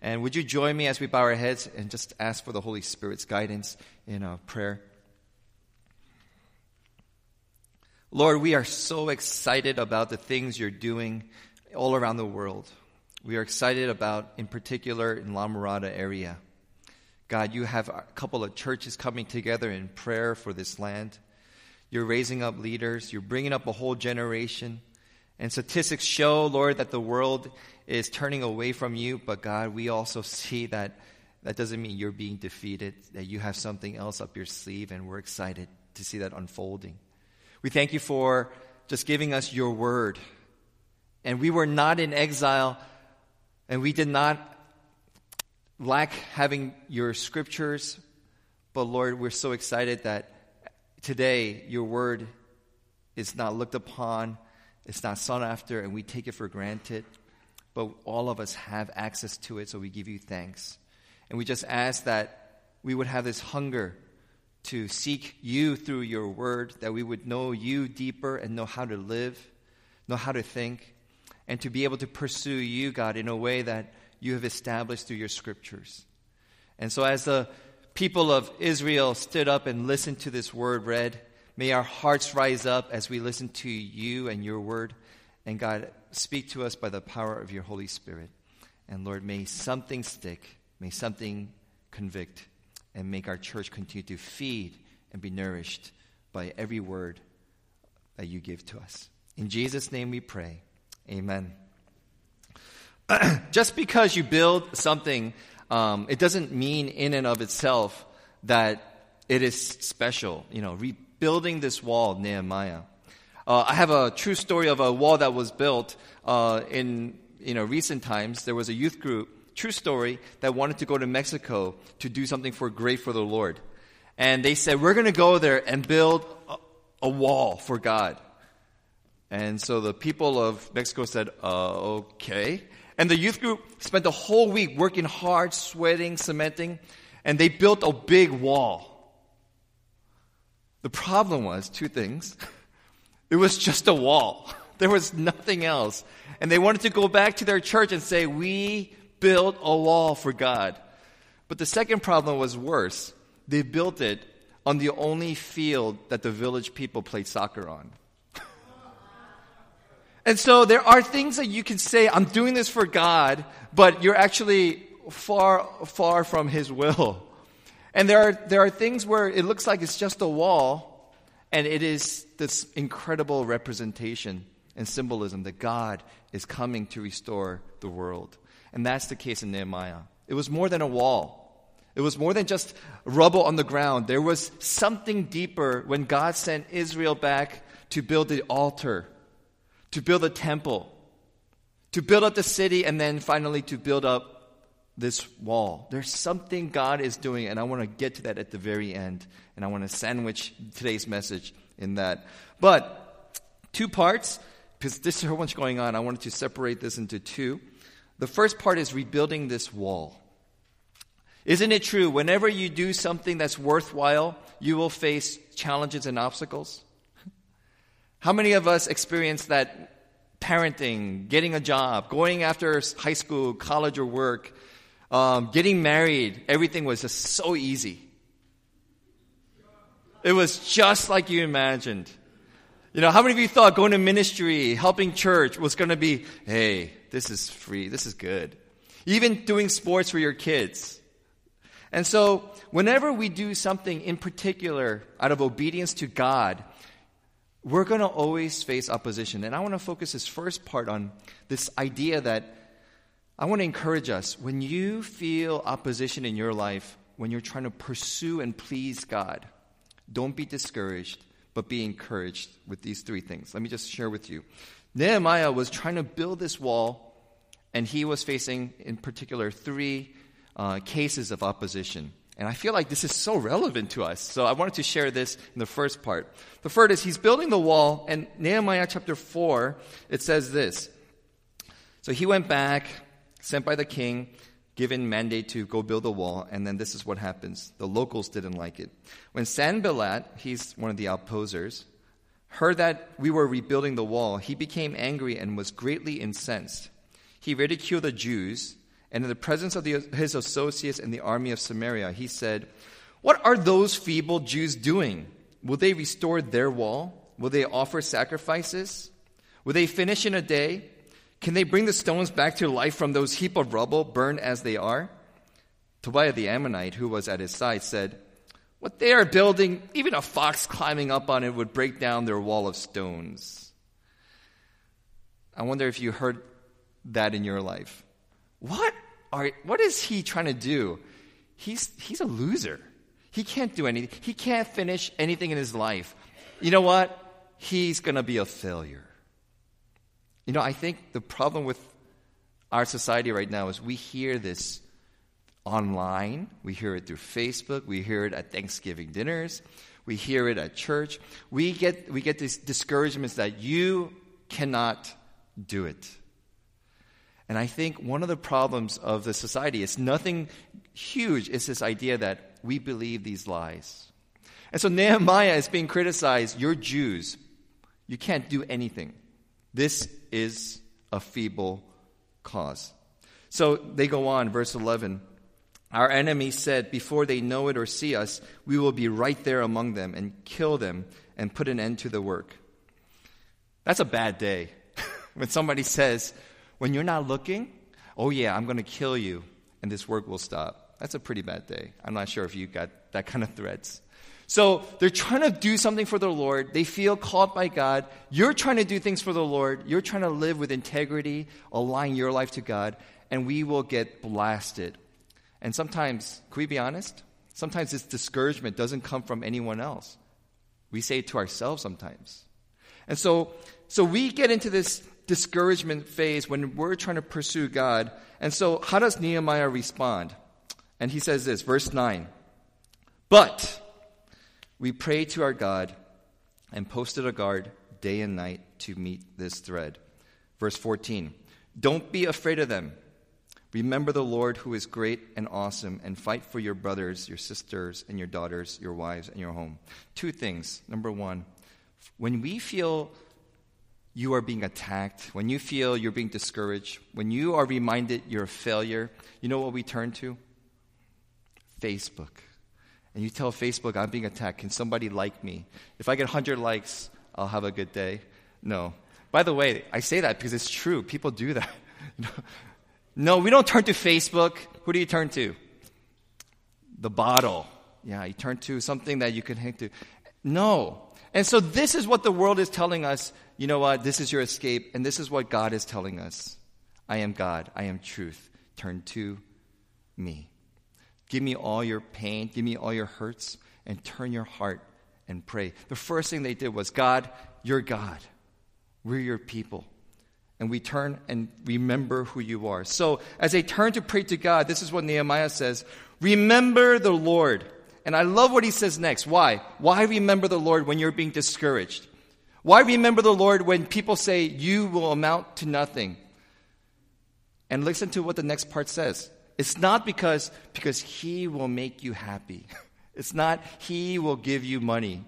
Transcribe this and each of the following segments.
And would you join me as we bow our heads and just ask for the Holy Spirit's guidance in a prayer? Lord, we are so excited about the things you're doing all around the world. We are excited about, in particular, in La Mirada area. God, you have a couple of churches coming together in prayer for this land. You're raising up leaders. You're bringing up a whole generation. And statistics show, Lord, that the world is turning away from you. But God, we also see that that doesn't mean you're being defeated, that you have something else up your sleeve, and we're excited to see that unfolding. We thank you for just giving us your word. And we were not in exile, and we did not lack having your scriptures. But Lord, we're so excited that today your word is not looked upon, it's not sought after, and we take it for granted. But all of us have access to it, so we give you thanks. And we just ask that we would have this hunger to seek you through your word, that we would know you deeper and know how to live, know how to think, and to be able to pursue you, God, in a way that you have established through your scriptures. And so, as the people of Israel stood up and listened to this word read, may our hearts rise up as we listen to you and your word. And God, speak to us by the power of your Holy Spirit. And Lord, may something stick, may something convict and make our church continue to feed and be nourished by every word that you give to us. In Jesus' name we pray. Amen. Just because you build something, um, it doesn't mean in and of itself that it is special. You know, rebuilding this wall, Nehemiah. Uh, I have a true story of a wall that was built uh, in you know recent times. There was a youth group true story, that wanted to go to Mexico to do something for great for the Lord. And they said, We're going to go there and build a, a, wall for God. And so the people of Mexico said, uh, Okay. And the youth group spent the whole week working hard, sweating, cementing, and they built a big wall. The problem was two things. It was just a wall. There was nothing else. And they wanted to go back to their church and say, We built a wall for God. But the second problem was worse. They built it on the only field that the village people played soccer on. and so there are things that you can say, I'm doing this for God, but you're actually far, far from His will. And there are, there are things where it looks like it's just a wall, and it is this incredible representation and symbolism that God is coming to restore the world. And that's the case in Nehemiah. It was more than a wall. It was more than just rubble on the ground. There was something deeper when God sent Israel back to build the altar, to build a temple, to build up the city, and then finally to build up this wall. There's something God is doing, and I want to get to that at the very end. And I want to sandwich today's message in that. But two parts, because there's so much going on, I wanted to separate this into two. The first part is rebuilding this wall. Isn't it true? Whenever you do something that's worthwhile, you will face challenges and obstacles. How many of us experience that parenting, getting a job, going after high school, college, or work, um, getting married? Everything was just so easy. It was just like you imagined. You know, how many of you thought going to ministry, helping church was going to be, hey, this is free. This is good. Even doing sports for your kids. And so, whenever we do something in particular out of obedience to God, we're going to always face opposition. And I want to focus this first part on this idea that I want to encourage us when you feel opposition in your life, when you're trying to pursue and please God, don't be discouraged, but be encouraged with these three things. Let me just share with you. Nehemiah was trying to build this wall, and he was facing, in particular, three uh, cases of opposition. And I feel like this is so relevant to us. So I wanted to share this in the first part. The first is he's building the wall, and Nehemiah chapter 4, it says this. So he went back, sent by the king, given mandate to go build a wall, and then this is what happens. The locals didn't like it. When Sanballat, he's one of the opposers, heard that we were rebuilding the wall, he became angry and was greatly incensed. He ridiculed the Jews And in the presence of the, his associates in the army of Samaria, he said, What are those feeble Jews doing? Will they restore their wall? Will they offer sacrifices? Will they finish in a day? Can they bring the stones back to life from those heap of rubble, burned as they are? Tobiah the Ammonite, who was at his side, said, What they are building, even a fox climbing up on it would break down their wall of stones. I wonder if you heard that in your life. What are what is he trying to do? He's he's a loser. He can't do anything. He can't finish anything in his life. You know what? He's going to be a failure. You know, I think the problem with our society right now is we hear this online, we hear it through Facebook, we hear it at Thanksgiving dinners, we hear it at church. We get we get these discouragements that you cannot do it. And I think one of the problems of the society is nothing huge, it's this idea that we believe these lies. And so Nehemiah is being criticized. You're Jews. You can't do anything. This is a feeble cause. So they go on, verse 11. Our enemy said, Before they know it or see us, we will be right there among them and kill them and put an end to the work. That's a bad day. when somebody says, When you're not looking, oh yeah, I'm going to kill you and this work will stop. That's a pretty bad day. I'm not sure if you got that kind of threats. So they're trying to do something for the Lord. They feel called by God. You're trying to do things for the Lord. You're trying to live with integrity, align your life to God, and we will get blasted. And sometimes, can we be honest? Sometimes this discouragement doesn't come from anyone else. We say it to ourselves sometimes. And so, so we get into this discouragement phase when we're trying to pursue God. And so, how does Nehemiah respond? And he says this, verse 9. But we prayed to our God and posted a guard day and night to meet this threat. Verse 14 Don't be afraid of them. Remember the Lord who is great and awesome, and fight for your brothers, your sisters, and your daughters, your wives, and your home. Two things. Number one, when we feel you are being attacked, when you feel you're being discouraged, when you are reminded you're a failure, you know what we turn to? Facebook and you tell Facebook, I'm being attacked, can somebody like me? If I get 100 likes, I'll have a good day. No. By the way, I say that because it's true. People do that. no, we don't turn to Facebook. Who do you turn to? The bottle. Yeah, you turn to something that you can hang to. No. And so this is what the world is telling us. You know what? This is your escape. And this is what God is telling us. I am God. I am truth. Turn to me. Give me all your pain, give me all your hurts, and turn your heart and pray. The first thing they did was, God, you're God. We're your people. And we turn and remember who you are. So, as they turn to pray to God, this is what Nehemiah says Remember the Lord. And I love what he says next. Why? Why remember the Lord when you're being discouraged? Why remember the Lord when people say you will amount to nothing? And listen to what the next part says. It's not because, because He will make you happy. It's not He will give you money.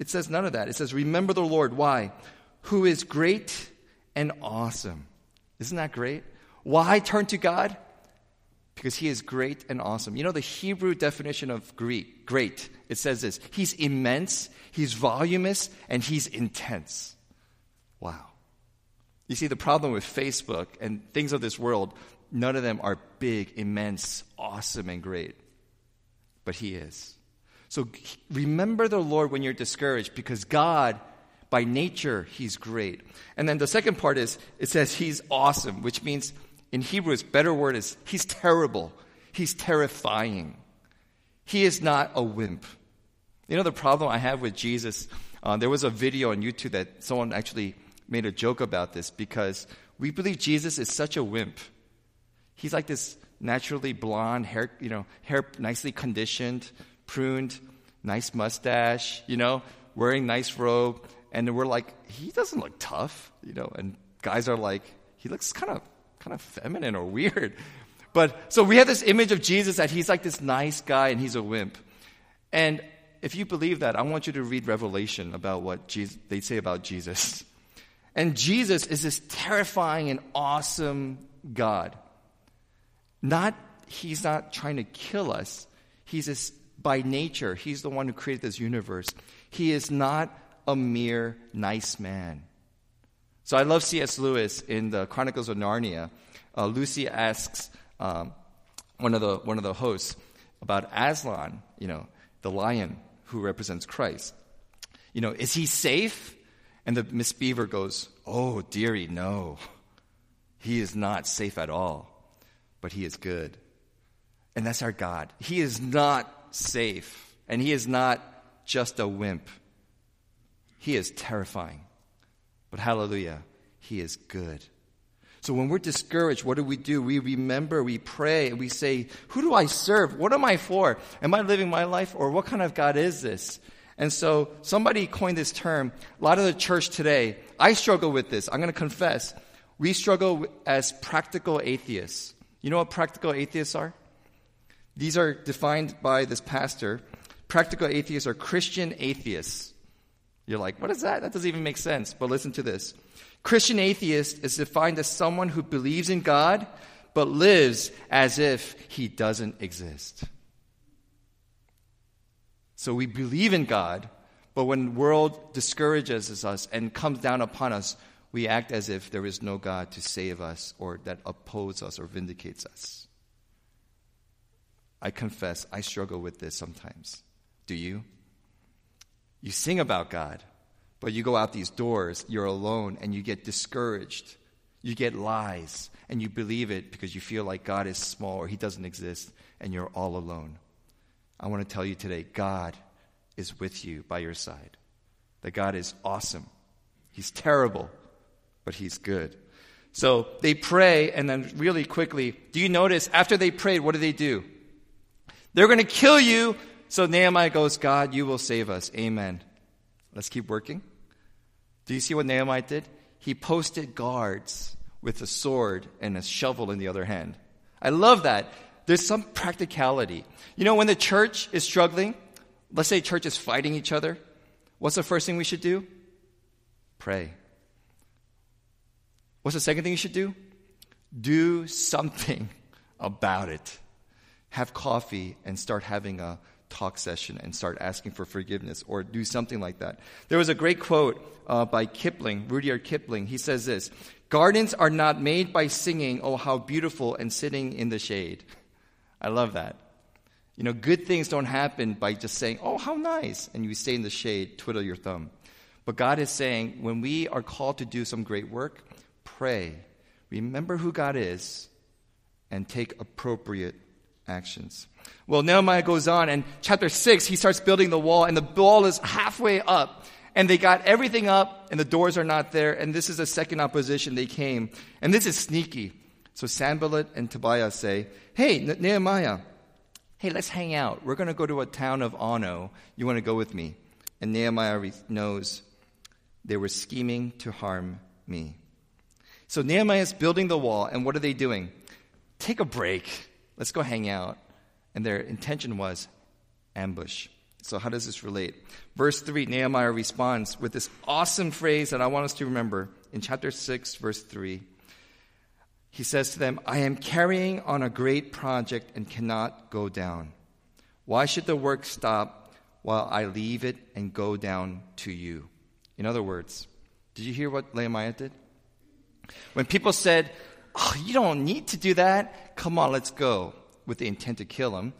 It says none of that. It says, Remember the Lord. Why? Who is great and awesome. Isn't that great? Why turn to God? Because He is great and awesome. You know the Hebrew definition of Greek, great, it says this He's immense, He's voluminous, and He's intense. Wow. You see, the problem with Facebook and things of this world, None of them are big, immense, awesome, and great. But He is. So remember the Lord when you're discouraged because God, by nature, He's great. And then the second part is it says He's awesome, which means in Hebrew, its better word is He's terrible. He's terrifying. He is not a wimp. You know the problem I have with Jesus? Uh, there was a video on YouTube that someone actually made a joke about this because we believe Jesus is such a wimp. He's like this naturally blonde, hair, you know, hair nicely conditioned, pruned, nice mustache, you know, wearing nice robe. And we're like, he doesn't look tough, you know, and guys are like, he looks kind of kind of feminine or weird. But so we have this image of Jesus that he's like this nice guy and he's a wimp. And if you believe that, I want you to read Revelation about what Jesus, they say about Jesus. And Jesus is this terrifying and awesome God. Not he's not trying to kill us. He's by nature, he's the one who created this universe. He is not a mere nice man. So I love C.S. Lewis in the Chronicles of Narnia. Uh, Lucy asks um, one of the one of the hosts about Aslan, you know, the lion who represents Christ. You know, is he safe? And the Miss Beaver goes, "Oh, dearie, no. He is not safe at all, but he is good." And that's our God. He is not safe, and he is not just a wimp. He is terrifying. But hallelujah, he is good. So when we're discouraged, what do we do? We remember, we pray, and we say, Who do I serve? What am I for? Am I living my life? Or what kind of God is this? And so somebody coined this term. A lot of the church today, I struggle with this. I'm going to confess. We struggle as practical atheists. You know what practical atheists are? These are defined by this pastor. Practical atheists are Christian atheists. You're like, what is that? That doesn't even make sense. But listen to this. Christian atheist is defined as someone who believes in God but lives as if he doesn't exist. So we believe in God, but when the world discourages us and comes down upon us, we act as if there is no God to save us or that opposes us or vindicates us. I confess, I struggle with this sometimes. Do you? You sing about God, but you go out these doors, you're alone, and you get discouraged. You get lies, and you believe it because you feel like God is small or He doesn't exist, and you're all alone. I want to tell you today God is with you by your side. That God is awesome. He's terrible, but He's good. So they pray, and then really quickly, do you notice after they prayed, what do they do? They're going to kill you. So Nehemiah goes, God, you will save us. Amen. Let's keep working. Do you see what Nehemiah did? He posted guards with a sword and a shovel in the other hand. I love that. There's some practicality. You know, when the church is struggling, let's say church is fighting each other, what's the first thing we should do? Pray. What's the second thing you should do? Do something about it. Have coffee and start having a talk session and start asking for forgiveness or do something like that. There was a great quote uh, by Kipling, Rudyard Kipling. He says this Gardens are not made by singing, oh, how beautiful, and sitting in the shade. I love that. You know, good things don't happen by just saying, oh, how nice, and you stay in the shade, twiddle your thumb. But God is saying, when we are called to do some great work, pray. Remember who God is and take appropriate actions. Well, Nehemiah goes on, and chapter 6, he starts building the wall, and the wall is halfway up. And they got everything up, and the doors are not there. And this is the second opposition they came. And this is sneaky. So Sanballat and Tobiah say, Hey, Nehemiah, hey, let's hang out. We're going to go to a town of Ono. You want to go with me? And Nehemiah knows they were scheming to harm me. So Nehemiah is building the wall, and what are they doing? Take a break. Let's go hang out. And their intention was ambush. So, how does this relate? Verse 3, Nehemiah responds with this awesome phrase that I want us to remember in chapter 6, verse 3. He says to them, I am carrying on a great project and cannot go down. Why should the work stop while I leave it and go down to you? In other words, did you hear what Nehemiah did? When people said, Oh, you don't need to do that. Come on, let's go, with the intent to kill him.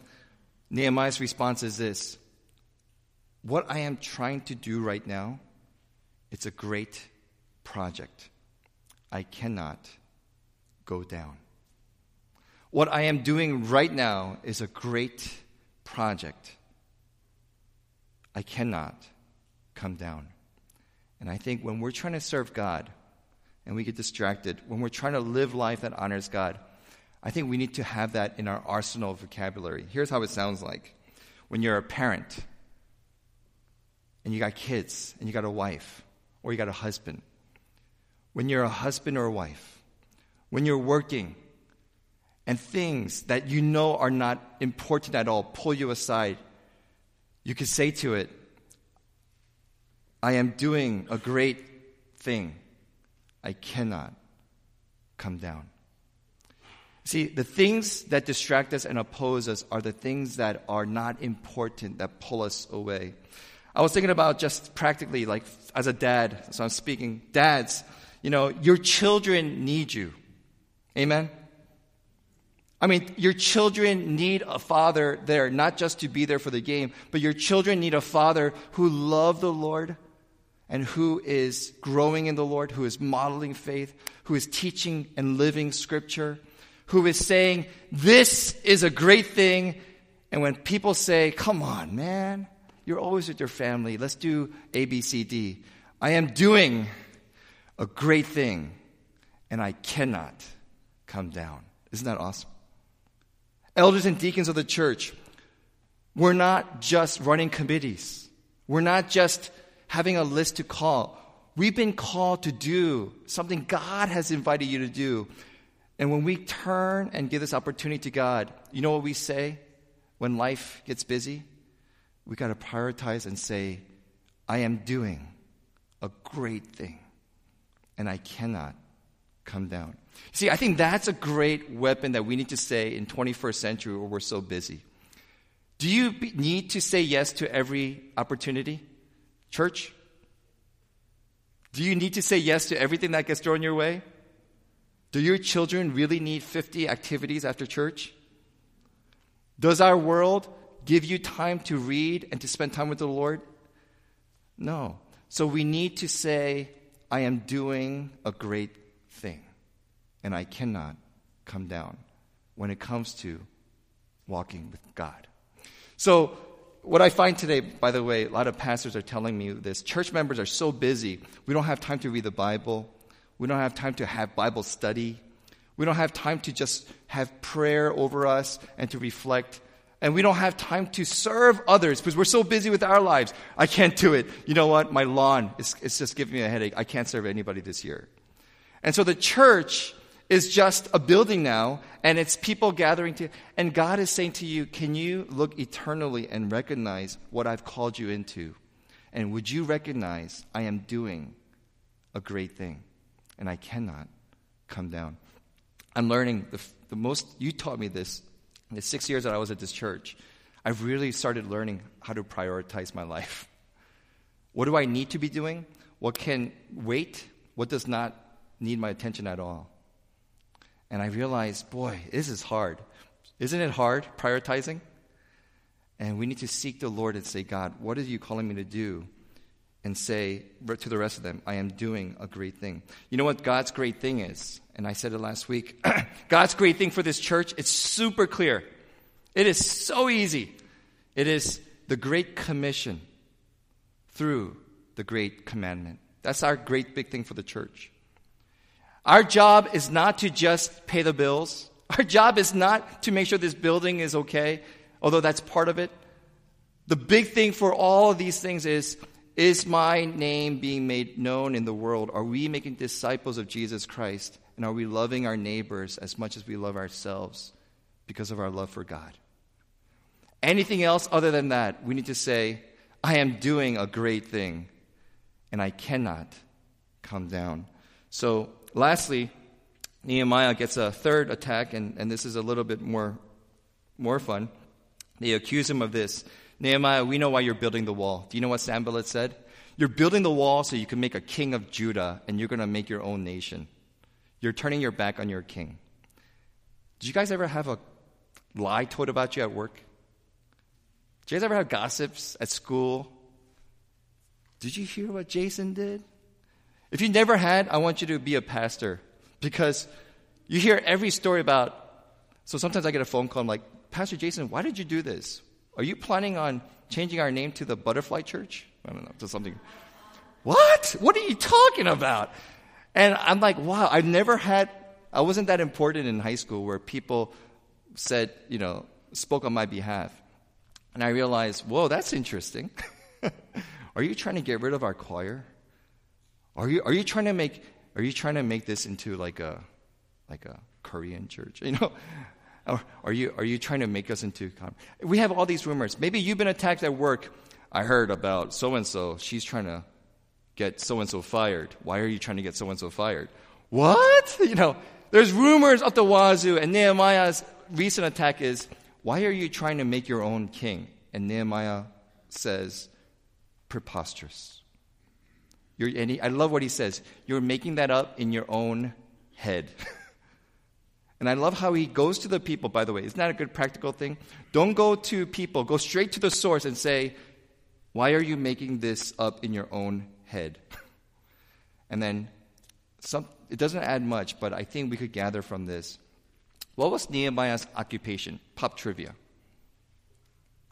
Nehemiah's response is this What I am trying to do right now, it's a great project. I cannot go down. What I am doing right now is a great project. I cannot come down. And I think when we're trying to serve God, and we get distracted, when we're trying to live life that honors God, I think we need to have that in our arsenal vocabulary. Here's how it sounds like when you're a parent and you got kids and you got a wife or you got a husband. When you're a husband or a wife, when you're working and things that you know are not important at all pull you aside, you could say to it, I am doing a great thing. I cannot come down. See, the things that distract us and oppose us are the things that are not important, that pull us away. I was thinking about just practically, like as a dad, so I'm speaking, dads, you know, your children need you. Amen? I mean, your children need a father there, not just to be there for the game, but your children need a father who loves the Lord and who is growing in the Lord, who is modeling faith, who is teaching and living scripture, who is saying, This is a great thing. And when people say, Come on, man, you're always with your family, let's do A, B, C, D. I am doing a great thing, and I cannot come down. Isn't that awesome? Elders and deacons of the church, we're not just running committees. We're not just having a list to call. We've been called to do something God has invited you to do. And when we turn and give this opportunity to God, you know what we say when life gets busy? We got to prioritize and say, I am doing a great thing, and I cannot come down. See, I think that's a great weapon that we need to say in 21st century where we're so busy. Do you need to say yes to every opportunity? Church? Do you need to say yes to everything that gets thrown your way? Do your children really need 50 activities after church? Does our world give you time to read and to spend time with the Lord? No. So we need to say, I am doing a great thing, and I cannot come down when it comes to walking with God. So, what I find today, by the way, a lot of pastors are telling me this. Church members are so busy, we don't have time to read the Bible. We don't have time to have Bible study. We don't have time to just have prayer over us and to reflect. And we don't have time to serve others because we're so busy with our lives. I can't do it. You know what? My lawn is it's just giving me a headache. I can't serve anybody this year. And so the church is just a building now, and it's people gathering to, and God is saying to you, Can you look eternally and recognize what I've called you into? And would you recognize I am doing a great thing? and I cannot come down. I'm learning the, the most, you taught me this in the six years that I was at this church. I've really started learning how to prioritize my life. What do I need to be doing? What can wait? What does not need my attention at all? And I realized, boy, this is hard. Isn't it hard prioritizing? And we need to seek the Lord and say, God, what are you calling me to do? and say to the rest of them, I am doing a great thing. You know what God's great thing is? And I said it last week. God's great thing for this church, it's super clear. It is so easy. It is the Great Commission through the Great Commandment. That's our great big thing for the church. Our job is not to just pay the bills. Our job is not to make sure this building is okay, although that's part of it. The big thing for all of these things is is my name being made known in the world? Are we making disciples of Jesus Christ? And are we loving our neighbors as much as we love ourselves because of our love for God? Anything else other than that, we need to say, I am doing a great thing and I cannot come down. So, lastly, Nehemiah gets a third attack, and, and this is a little bit more, more fun. They accuse him of this. Nehemiah, we know why you're building the wall. Do you know what Sanballat said? You're building the wall so you can make a king of Judah and you're going to make your own nation. You're turning your back on your king. Did you guys ever have a lie told about you at work? Did you guys ever have gossips at school? Did you hear what Jason did? If you never had, I want you to be a pastor because you hear every story about. So sometimes I get a phone call, I'm like, Pastor Jason, why did you do this? Are you planning on changing our name to the Butterfly Church? I don't know, to something. What? What are you talking about? And I'm like, wow, I've never had, I wasn't that important in high school where people said, you know, spoke on my behalf. And I realized, whoa, that's interesting. are you trying to get rid of our choir? Are you, are you trying to make, are you trying to make this into like a, like a Korean church? You know, or are you, are you trying to make us into. We have all these rumors. Maybe you've been attacked at work. I heard about so and so. She's trying to get so and so fired. Why are you trying to get so and so fired? What? You know, There's rumors of the wazoo, and Nehemiah's recent attack is, Why are you trying to make your own king? And Nehemiah says, Preposterous. You're, and he, I love what he says. You're making that up in your own head. and I love how he goes to the people, by the way. Isn't that a good practical thing? Don't go to people, go straight to the source and say, Why are you making this up in your own head? and then some, it doesn't add much, but I think we could gather from this. What was Nehemiah's occupation? Pop trivia.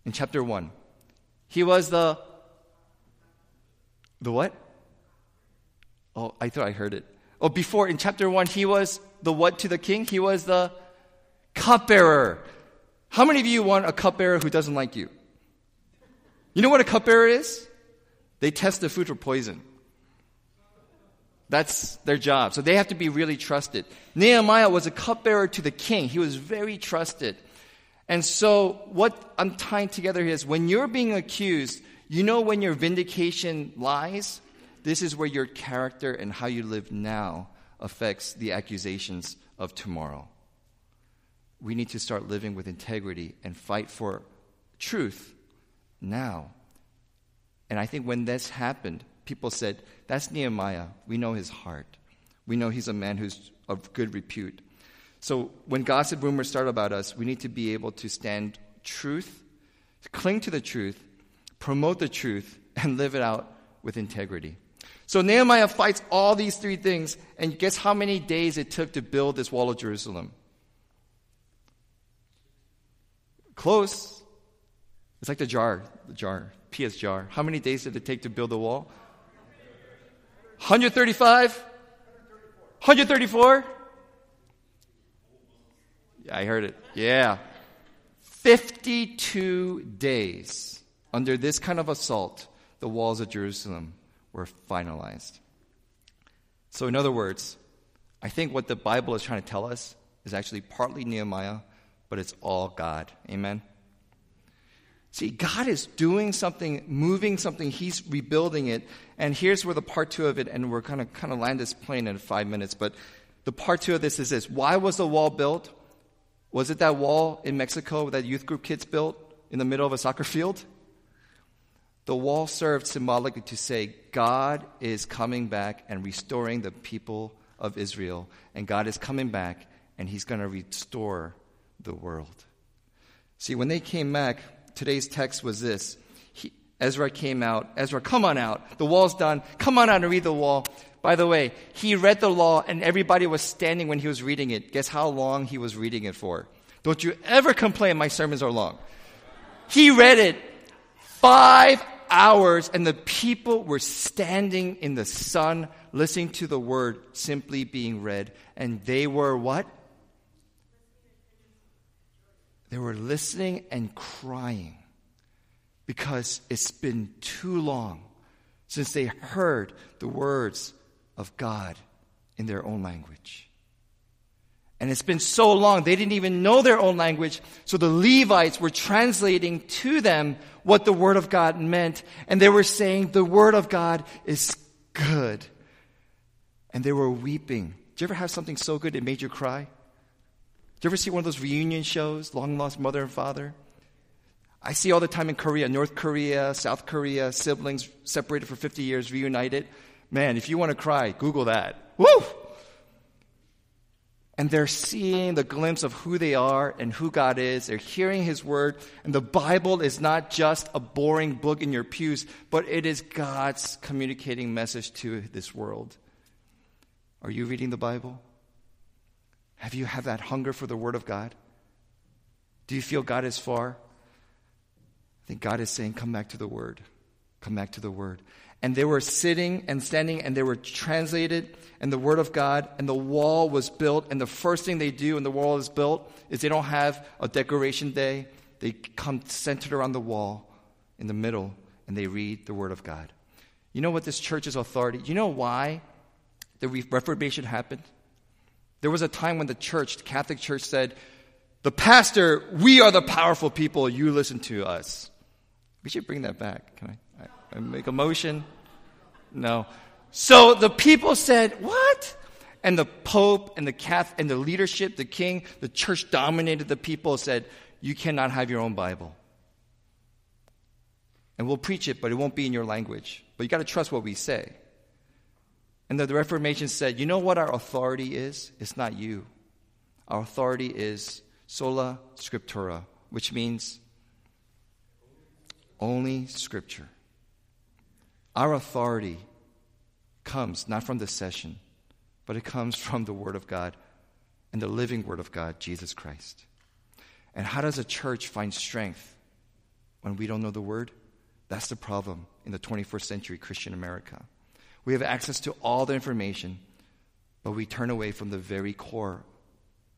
In chapter 1, he was the. The what? Oh, I thought I heard it. Oh, before in chapter 1, he was the what to the king? He was the cupbearer. How many of you want a cupbearer who doesn't like you? You know what a cupbearer is? They test the food for poison. That's their job. So they have to be really trusted. Nehemiah was a cupbearer to the king. He was very trusted. And so what I'm tying together here is when you're being accused, you know when your vindication lies? This is where your character and how you live now affects the accusations of tomorrow. We need to start living with integrity and fight for truth now. And I think when this happened, people said, That's Nehemiah. We know his heart. We know he's a man who's of good repute. So when gossip rumors start about us, we need to be able to stand truth, cling to the truth, promote the truth, and live it out with integrity. So Nehemiah fights all these three things, and guess how many days it took to build this wall of Jerusalem? Close. It's like the jar, the jar, PS jar. How many days did it take to build the wall? 135? 134? Yeah, I heard it. Yeah. 52 days under this kind of assault, the walls of Jerusalem were finalized. So, in other words, I think what the Bible is trying to tell us is actually partly Nehemiah, but it's all God. Amen? See, God is doing something, moving something, He's rebuilding it. And here's where the part two of it, and we're going to kind of land this plane in five minutes, but the part two of this is this. Why was the wall built? Was it that wall in Mexico that youth group kids built in the middle of a soccer field? The wall served symbolically to say, God is coming back and restoring the people of Israel. And God is coming back and He's going to restore the world. See, when they came back, today's text was this he, Ezra came out. Ezra, come on out. The wall's done. Come on out and read the wall. By the way, he read the law and everybody was standing when he was reading it. Guess how long he was reading it for? Don't you ever complain my sermons are long. He read it five hours, and the people were standing in the sun listening to the word simply being read. And they were what? They were listening and crying because it's been too long since they heard the words of God in their own language. And it's been so long, they didn't even know their own language. So the Levites were translating to them what the Word of God meant. And they were saying, The Word of God is good. And they were weeping. Did you ever have something so good it made you cry? Did you ever see one of those reunion shows, Long Lost Mother and Father? I see all the time in Korea, North Korea, South Korea, siblings separated for 50 years, reunited. Man, if you want to cry, Google that. Woo! And they're seeing the glimpse of who they are and who God is. They're hearing His word. And the Bible is not just a boring book in your pews, but it is God's communicating message to this world. Are you reading the Bible? Have you have that hunger for the word of God? Do you feel God is far? I think God is saying, come back to the word. Come back to the word and they were sitting and standing and they were translated in the Word of God, and the wall was built. And the first thing they do when the wall is built is they don't have a decoration day. They come centered around the wall in the middle and they read the Word of God. You know what this church's authority? You know why the Reformation happened? There was a time when the church, the Catholic Church, said, The pastor, we are the powerful people, you listen to us. We should bring that back. Can I? I make a motion? No. So the people said, What? and the Pope and the Catholic and the leadership, the king, the church dominated the people, said, You cannot have your own Bible. And we'll preach it, but it won't be in your language. But you got to trust what we say. And the Reformation said, You know what our authority is? It's not you. Our authority is sola scriptura, which means only Scripture. Our authority comes not from the session, but it comes from the Word of God and the living Word of God, Jesus Christ. And how does a church find strength when we don't know the Word? That's the problem in the 21st century Christian America. We have access to all the information, but we turn away from the very core,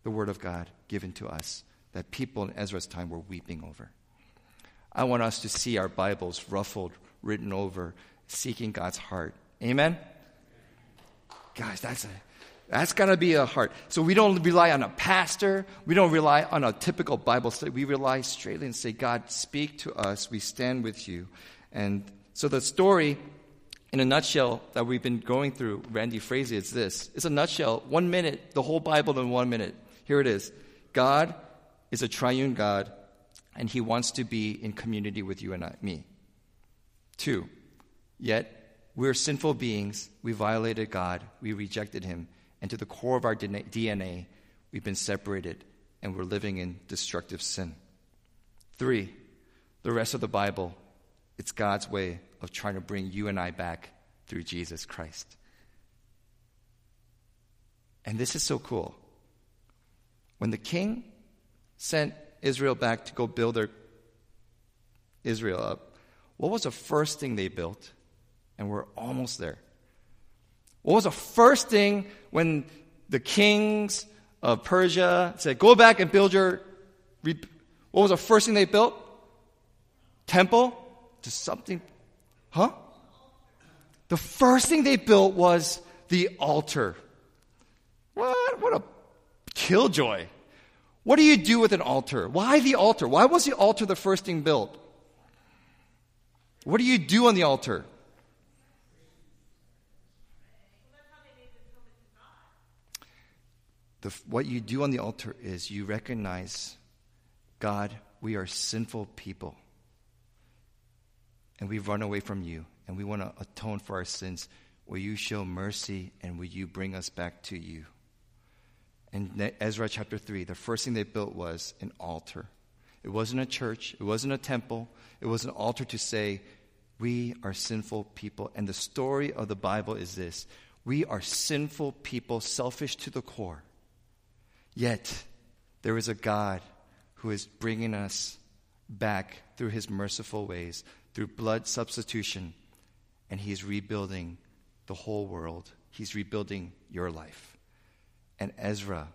the Word of God given to us, that people in Ezra's time were weeping over. I want us to see our Bibles ruffled, written over, seeking God's heart. Amen? Guys, that's a that's got to be a heart. So we don't rely on a pastor. We don't rely on a typical Bible study. We rely straightly and say, God, speak to us. We stand with you. And so the story, in a nutshell, that we've been going through, Randy Frazee, is this. It's a nutshell, one minute, the whole Bible in one minute. Here it is God is a triune God, and he wants to be in community with you and I, me. Two, yet we're sinful beings. We violated God. We rejected him. And to the core of our DNA, we've been separated and we're living in destructive sin. Three, the rest of the Bible, it's God's way of trying to bring you and I back through Jesus Christ. And this is so cool. When the king sent Israel back to go build their Israel up, what was the first thing they built? And we're almost there. What was the first thing when the kings of Persia said, Go back and build your. What was the first thing they built? Temple? To something. Huh? The first thing they built was the altar. What? What a killjoy. What do you do with an altar? Why the altar? Why was the altar the first thing built? What do you do on the altar? The, what you do on the altar is you recognize, God, we are sinful people. And we've run away from you. And we want to atone for our sins. Will you show mercy and will you bring us back to you? in Ezra chapter 3, the first thing they built was an altar. It wasn't a church, it wasn't a temple, it was an altar to say, We are sinful people. And the story of the Bible is this we are sinful people, selfish to the core. Yet, there is a God who is bringing us back through his merciful ways, through blood substitution, and he's rebuilding the whole world. He's rebuilding your life and Ezra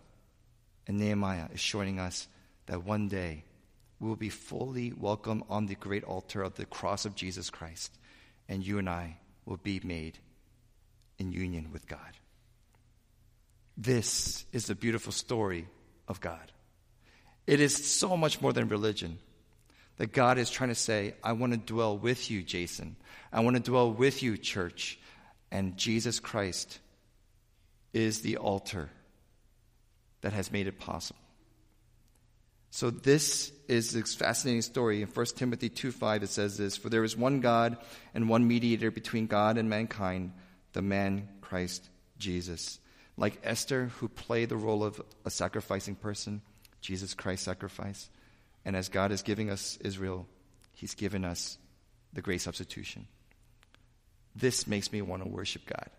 and Nehemiah is showing us that one day we will be fully welcome on the great altar of the cross of Jesus Christ, and you and I will be made in union with God. This is the beautiful story of God. It is so much more than religion. That God is trying to say, I want to dwell with you, Jason. I want to dwell with you, church. And Jesus Christ is the altar that has made it possible. So this is this fascinating story. In 1 Timothy 2 5, it says this For there is one God and one mediator between God and mankind, the man Christ Jesus. Like Esther, who played the role of a sacrificing person, Jesus Christ sacrifice. And as God is giving us Israel, He's given us the great substitution. This makes me want to worship God.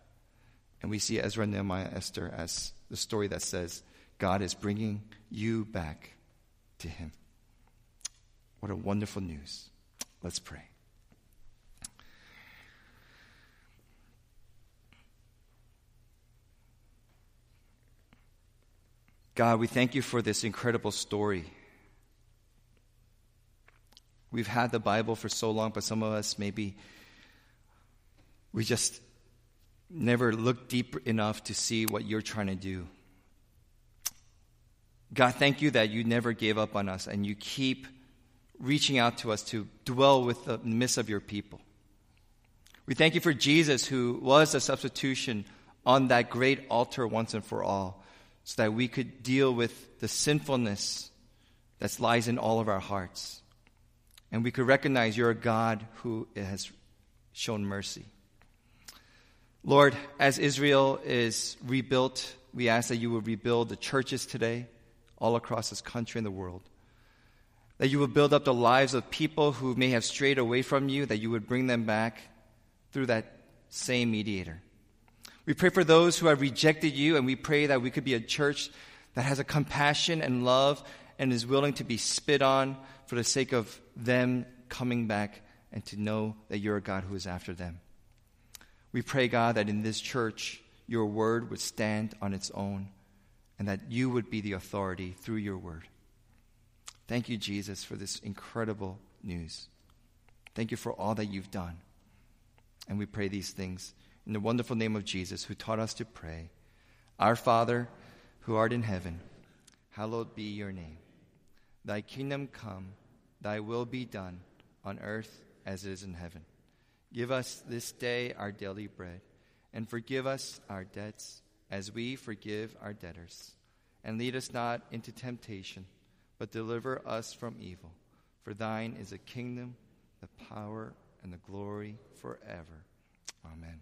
And we see Ezra, Nehemiah, Esther as the story that says, God is bringing you back to Him. What a wonderful news. Let's pray. God, we thank you for this incredible story. We've had the Bible for so long, but some of us maybe we just never looked deep enough to see what you're trying to do. God, thank you that you never gave up on us and you keep reaching out to us to dwell with the midst of your people. We thank you for Jesus, who was a substitution on that great altar once and for all so that we could deal with the sinfulness that lies in all of our hearts. And we could recognize you're a God who has shown mercy. Lord, as Israel is rebuilt, we ask that you would rebuild the churches today all across this country and the world. That you would build up the lives of people who may have strayed away from you, that you would bring them back through that same mediator. We pray for those who have rejected you, and we pray that we could be a church that has a compassion and love and is willing to be spit on for the sake of them coming back and to know that you're a God who is after them. We pray, God, that in this church, your word would stand on its own and that you would be the authority through your word. Thank you, Jesus, for this incredible news. Thank you for all that you've done. And we pray these things in the wonderful name of Jesus, who taught us to pray Our Father, who art in heaven, hallowed be your name. Thy kingdom come, thy will be done, on earth as it is in heaven. Give us this day our daily bread, and forgive us our debts as we forgive our debtors. And lead us not into temptation, but deliver us from evil. For thine is the kingdom, the power, and the glory forever. Amen.